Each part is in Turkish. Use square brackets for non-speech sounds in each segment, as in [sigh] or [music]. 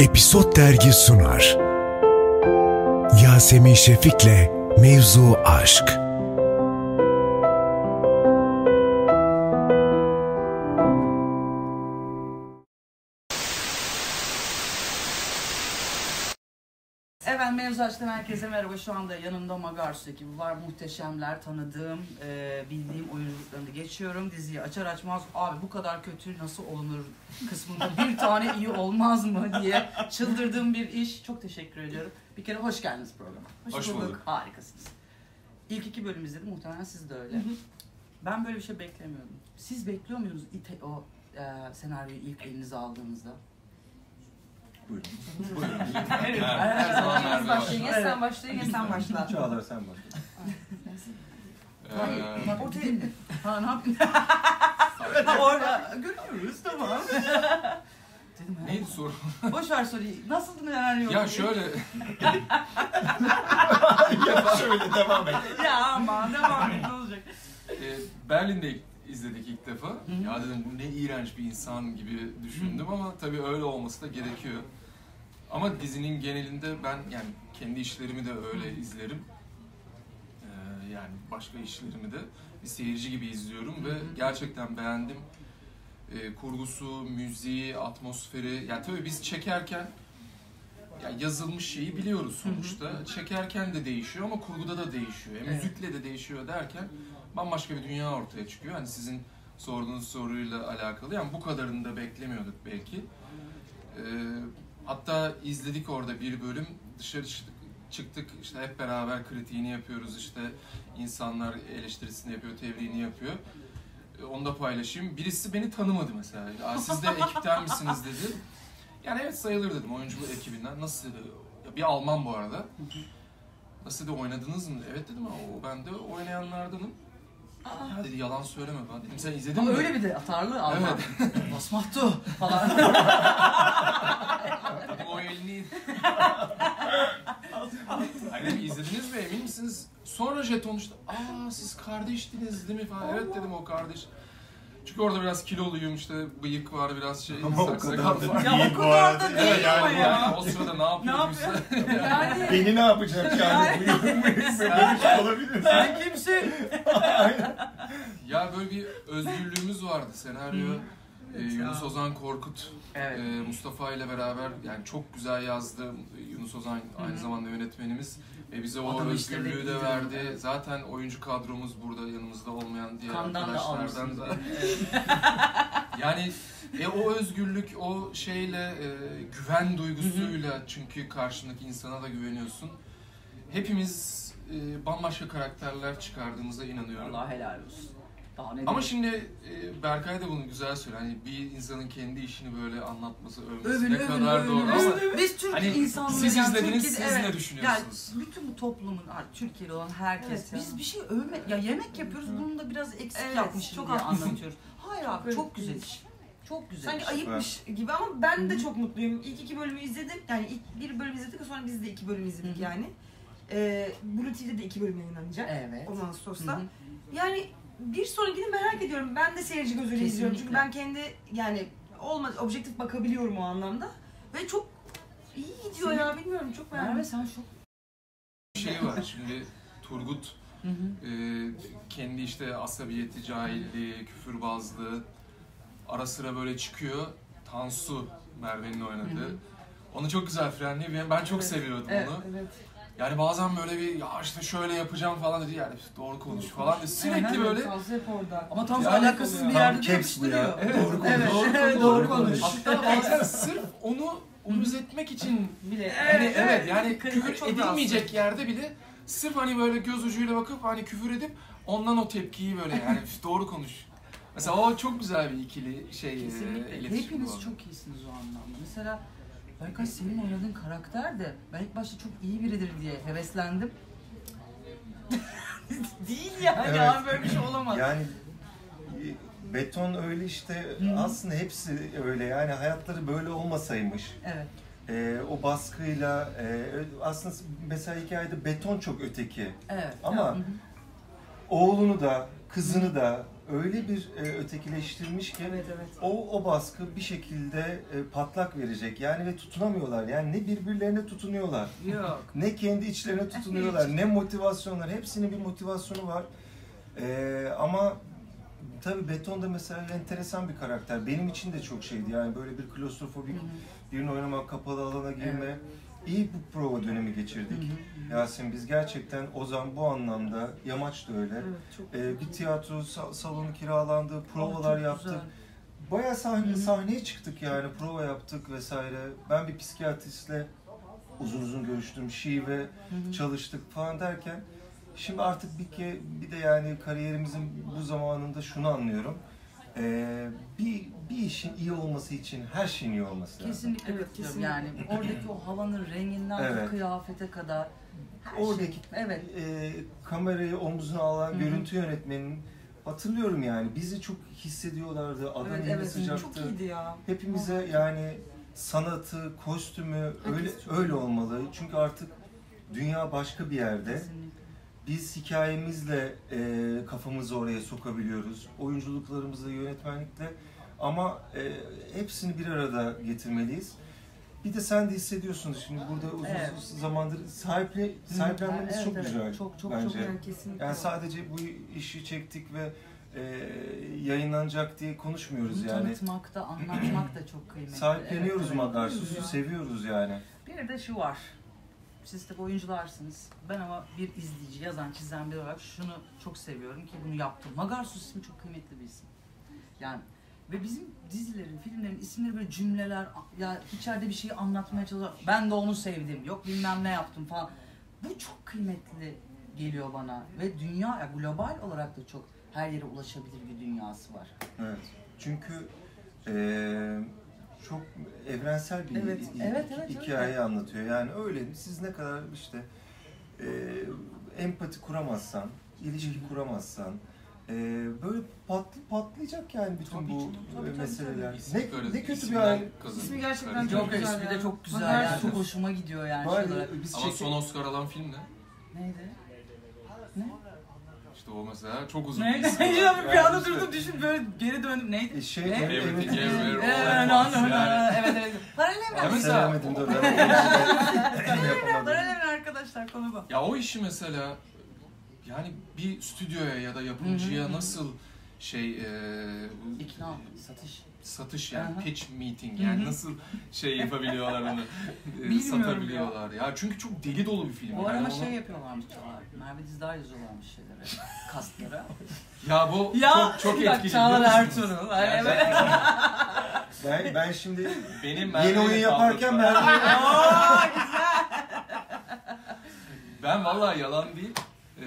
Episod Dergi sunar. Yasemin Şefik'le Mevzu Aşk. Evet Mevzu Aç'tan herkese merhaba. Şu anda yanımda Magarsu ekibi var. Muhteşemler, tanıdığım, e, bildiğim oyunculuklarını geçiyorum. Diziyi açar açmaz abi bu kadar kötü nasıl olunur kısmında bir tane iyi olmaz mı diye çıldırdığım bir iş. Çok teşekkür ediyorum. Bir kere hoş geldiniz programa. Hoş bulduk. Harikasınız. İlk iki bölüm izledim. Muhtemelen siz de öyle. Ben böyle bir şey beklemiyordum. Siz bekliyor muydunuz ite- o e, senaryoyu ilk elinize aldığınızda? Buyurun. Evet. Her, her zaman Merve başlayın, ya sen başlayın ya sen başla. Çağlar sen başla. Ee, Bak o değil. Ha ne yapayım? [laughs] Ha, Orada görüyoruz tamam. Dedim neydi soru? Boş ver soruyu. Nasıldı neler ya şöyle, [laughs] ya şöyle devam et. Ya aman devam et ne olacak? e, Berlin'de izledik ilk defa. Ya dedim bu ne iğrenç bir insan gibi düşündüm ama tabii öyle olması da gerekiyor. Ama dizinin genelinde ben yani kendi işlerimi de öyle izlerim. Ee, yani başka işlerimi de bir seyirci gibi izliyorum ve gerçekten beğendim. Ee, kurgusu, müziği, atmosferi. Yani tabii biz çekerken ya yazılmış şeyi biliyoruz sonuçta. Çekerken de değişiyor ama kurguda da değişiyor. Evet. Müzikle de değişiyor derken bambaşka bir dünya ortaya çıkıyor. Hani sizin sorduğunuz soruyla alakalı. Yani bu kadarını da beklemiyorduk belki. Ee, hatta izledik orada bir bölüm. Dışarı çıktık, işte hep beraber kritiğini yapıyoruz. işte insanlar eleştirisini yapıyor, tebriğini yapıyor. Ee, Onu da paylaşayım. Birisi beni tanımadı mesela. Aa, siz de ekipten misiniz dedi. Yani evet sayılır dedim oyunculuk ekibinden. Nasıl dedi? Bir Alman bu arada. Nasıl dedi oynadınız mı? Evet dedim ama o ben de oynayanlardanım. Ya dedi yalan söyleme ben dedim sen izledin Ama mi? öyle bir de atarlı Alman. Basmahtu [laughs] falan. [laughs] Dedim o elini... Hani dedim, izlediniz mi emin misiniz? Jeton işte aa siz kardeştiniz değil mi falan. Evet dedim o kardeş. Çünkü orada biraz kiloluyum işte bıyık var biraz şey Ama o saksı kadar da var. Ya o bu kadar arada. da değil Evet ama yani, ya. o sırada ne yapıyordum yapıyor? işte? Yani Beni ne yapacak yani? Bıyık mıyık böyle bir şey olabilir sen kimsin? Ya böyle bir özgürlüğümüz vardı senaryo. Ee, Yunus ya. Ozan Korkut Evet. Ee, Mustafa ile beraber yani çok güzel yazdı. Yunus Ozan aynı zamanda yönetmenimiz ve bize o Adamı özgürlüğü de verdi. Zaten oyuncu kadromuz burada yanımızda olmayan diğer Kandan da arkadaşlardan da. [laughs] Yani e, o özgürlük o şeyle e, güven duygusuyla çünkü karşındaki insana da güveniyorsun. Hepimiz e, bambaşka karakterler çıkardığımıza inanıyorum. Allah helal olsun. Daha ne Ama şimdi e, Berkay da bunu güzel söylüyor. Hani bir insanın kendi işini böyle anlatması, övmesi Övün, ne övün, kadar övün, doğru övün. ama Biz Türk hani insanları siz yani izlediniz, Türkiye'de- siz evet. ne düşünüyorsunuz? Yani bütün bu toplumun Türkiye'de olan herkes Evet biz bir şey övme ya yemek yapıyoruz bunu da biraz eksik Evet, yapmışız çok diye anlatıyoruz. Hayır abi Çok çok güzel iş. Çok güzel. Sanki ayıpmış gibi ama ben de çok mutluyum. İlk iki bölümü izledim. Yani ilk bir bölüm izledik sonra biz de iki bölüm izledik Hı hı. yani. Ee, Blue TV'de de iki bölüm yayınlanacak. Evet. 10 Hı Ağustos'ta. hı. Yani bir sonrakini merak ediyorum. Ben de seyirci gözüyle izliyorum. Çünkü Kesinlikle. ben kendi yani olmaz objektif bakabiliyorum o anlamda. Ve çok iyi gidiyor Senin- ya bilmiyorum çok Merve beğendim. sen çok Bir şey var [laughs] şimdi Turgut Hı hı. e, kendi işte asabiyeti, cahilliği, küfürbazlığı ara sıra böyle çıkıyor. Tansu Merve'nin oynadığı. Onu çok güzel frenliyor. Ben- Ben çok seviyordum Evet, onu. evet. Yani bazen böyle bir ya işte şöyle yapacağım falan dedi yani doğru konuş falan dedi. Sürekli böyle. Ama tam alakasız bir yerde de caps bu ya. yapıştırıyor. Doğru konuş. Evet, Doğru evet, konuş. doğru konuş. Hatta bazen sırf onu uyuz etmek için Bile. hani evet yani Kritik küfür edilmeyecek yerde bile sırf hani böyle göz ucuyla bakıp hani küfür edip ondan o tepkiyi böyle yani "Üf, [laughs] doğru konuş. Mesela o çok güzel bir ikili şey e, Kesinlikle. iletişim Hepiniz bu. çok iyisiniz o anlamda. Mesela Berkay senin oynadığın karakter de ben ilk başta çok iyi biridir diye heveslendim. [laughs] Değil yani Evet. ya böyle bir şey olamaz. Yani e, beton öyle işte aslında hepsi öyle yani hayatları böyle olmasaymış Evet. e, o baskıyla e, aslında mesela hikayede beton çok öteki Evet. Ama Hı hı. oğlunu da kızını da öyle bir e, ötekileştirmiş ki Evet evet. o o baskı bir şekilde e, patlak verecek. Yani ve tutunamıyorlar. Yani ne birbirlerine tutunuyorlar. Yok. Ne kendi içlerine [laughs] tutunuyorlar, ne motivasyonlar. Hepsinin bir motivasyonu var. Ee, ama tabii Beton da mesela enteresan bir karakter. Benim için de çok şeydi. Yani böyle bir klostrofobik birini oynamak, kapalı alana girme. İyi bir prova dönemi geçirdik. Yasin biz gerçekten Ozan bu anlamda, Yamaç da öyle. Evet, Ee, bir tiyatro sa- salonu kiralandı, provalar yaptık. güzel. Bayağı sahne, Hı hı. sahneye çıktık yani, prova yaptık vesaire. Ben bir psikiyatristle uzun uzun görüştüm, şive Hı hı. çalıştık falan derken şimdi artık bir ke bir de yani kariyerimizin bu zamanında şunu anlıyorum. Ee, bir bir işin iyi olması için her şeyin iyi olması lazım. Kesinlikle Evet, katılıyorum. kesinlikle. Yani oradaki o havanın renginden Evet. kıyafete kadar her Oradaki şey. Evet. e, kamerayı omzuna alan Hı hı. görüntü yönetmeninin hatırlıyorum yani bizi çok hissediyorlardı. Adam Evet, evet. sıcaktı. çok iyiydi ya. Hepimize yani sanatı, kostümü öyle çok öyle olmalı. Çünkü artık dünya başka bir yerde. Kesinlikle. Biz hikayemizle e, kafamızı oraya sokabiliyoruz. Oyunculuklarımızla, yönetmenlikle. Ama e, hepsini bir arada getirmeliyiz. Bir de sen de hissediyorsun şimdi burada uzun Evet. zamandır sahiple, sahiplenmemiz Evet, çok evet. güzel Çok çok bence. çok kesinlikle. Yani sadece bu işi çektik ve e, yayınlanacak diye konuşmuyoruz Bunu yani. tanıtmak da anlatmak da çok kıymetli. Sahipleniyoruz Evet, evet. Magarsus'u, seviyoruz yani. Bir de şu var. Siz tabii oyuncularsınız. Ben ama bir izleyici, yazan, çizen biri olarak şunu çok seviyorum ki bunu yaptım. Magarsus ismi çok kıymetli bir isim. Yani ve bizim dizilerin, filmlerin isimleri böyle cümleler, ya içeride bir şeyi anlatmaya çalışıyor. Ben de onu sevdim, yok bilmem ne yaptım falan. Bu çok kıymetli geliyor bana ve dünya, ya global olarak da çok her yere ulaşabilir bir dünyası var. Evet. Çünkü e, çok evrensel bir Evet, hi- evet, evet, hikaye öyle. anlatıyor. Yani öyle siz ne kadar işte e, empati kuramazsan, ilişki kuramazsan e, böyle patlı patlayacak yani bütün Tabii bu ki, tabii, e, tabii, meseleler. İsmi Ne, böyle ne kötü bir hal. İsmi gerçekten çok Yok güzel ismi de çok güzel Magarsus. yani. Çok hoşuma gidiyor yani şey olarak. biz Ama çektik- son Oscar alan film ne? Neydi? İşte o mesela çok uzun bir Neydi? isim [laughs] var. Ya bir Yani anda durdum düşün böyle geri döndüm. Neydi? E, şey, Ne? evet, Everything evet. Everywhere Evet, All at Once yani. evet, evet. Paralel? Ben [laughs] mesela- ben yapamadım. Paralel mi arkadaşlar konu bu. Ya o işi mesela yani bir stüdyoya ya da yapımcıya nasıl şey e, İkna, satış. Satış yani Aha. pitch meeting yani nasıl şey yapabiliyorlar onu [laughs] e, Bilmiyorum satabiliyorlar ya. çünkü çok deli dolu bir film. Bu Yani arama ona- şey yapıyorlarmış Çağlar. Merve Dizdar yazıyorlarmış şeylere. [laughs] Kastlara. Ya bu [laughs] çok çok bak etkili. Çağlar? Ertuğrul. Evet. Ben, ben şimdi Benim yeni Merve'yle oyun yaparken. Merve Aa, güzel. Ben vallahi yalan değil. Ee,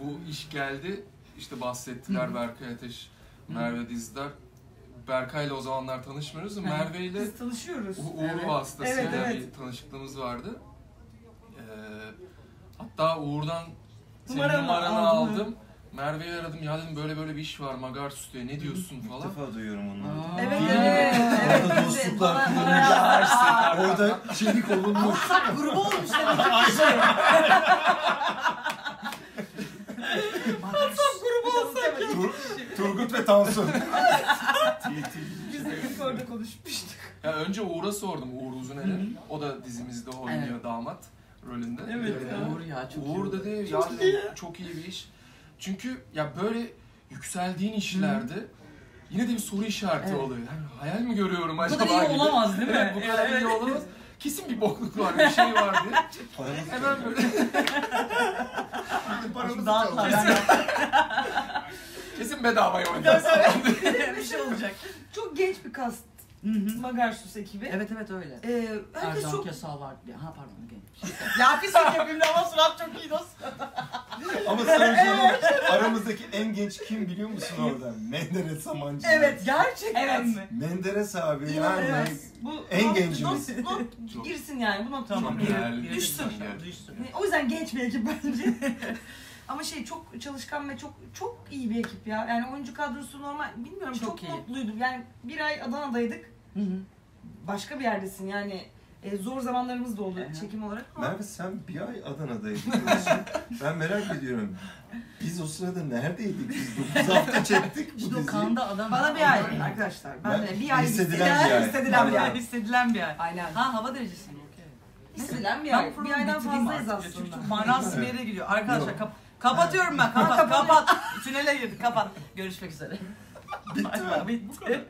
bu iş geldi. İşte bahsettiler. Berkay Ateş. Merve Dizdar. Berkay'la o zamanlar tanışmıyoruz da Hı. Merve ile Biz tanışıyoruz. U- Uğur Evet. vasıtasıyla Evet, evet. bir tanışıklığımız vardı. Ee, hatta Uğur'dan senin Numaranı numaranı aldın. aldım. Merve'yi aradım. Ya dedim böyle böyle bir iş var Magarsus diye. Ne diyorsun ilk falan. defa duyuyorum onu. Aa. Evet, evet. Orada evet. dostluklar kurulmuş. Orada çelik olunmuş. [laughs] Grubu olmuş demek ki kişi. grubu olsak ya. Tur- Turgut ve Tansu. [laughs] Biz de ilk orada konuşmuştuk. Ya önce Uğur'a sordum. Uğur Uzuner'e. O da dizimizde oynuyor Evet. damat rolünde. Evet Ee, ya. Uğur ya çok Uğur iyi. dedi ya dedi, çok iyi bir iş. Çünkü ya böyle yükseldiğin işlerde yine de bir soru işareti Evet. oluyor. Yani hayal mi görüyorum Bu acaba kadar iyi gibi. olamaz değil mi? Evet, bu kadar Evet. iyi olamaz. Kesin bir bokluk var, bir şey var diye. [laughs] Paramız Hemen böyle Paramız Dağıtma, kaldı. Kesin bedavaya oynayacağız. [laughs] bir şey olacak. Çok genç bir kast. Hı hı. Magarsus ekibi. Evet evet öyle. Ee, herkes Ercan çok... Kesal var. Ha pardon genç. [laughs] ya pislik yapayım ama surat çok iyi dost. [laughs] Ama şey mi? Aramızdaki en genç kim biliyor musun orada? Menderes Samancı. Evet gerçekten Evet. mi? Menderes abi yani. İnanılmaz. Bu en gencimiz. Not, not Çok- girsin yani bu not Tamam. Çok çok değerli bir Düşsün. Düşsün. O yüzden genç bir ekip bence. Ama şey çok çalışkan ve çok çok iyi bir ekip ya. Yani oyuncu kadrosu normal bilmiyorum Çok çok, iyi. mutluydum. Yani bir ay Adana'daydık. Hı hı. Başka bir yerdesin yani. e, zor zamanlarımız da oldu Aha. çekim olarak ama Merve sen bir ay Adana'daydın. [laughs] ben merak ediyorum. Biz o sırada neredeydik? Biz 9 hafta çektik bu diziyi. kanda adam. bana bir ay arkadaşlar. Ben, Ben- de bir ay hissedilen bir ay. hissedilen bir ay. Hissedilen bir ay. Aynen. Ha hava derecesi mi? Hissedilen bir ay. Bir aydan fazlayız aslında. çok manasız bir yere gidiyor. Arkadaşlar kap kapatıyorum ben. Kapat kapat. Tünele girdik. Kapat. Görüşmek üzere. Bitti mi? Bitti.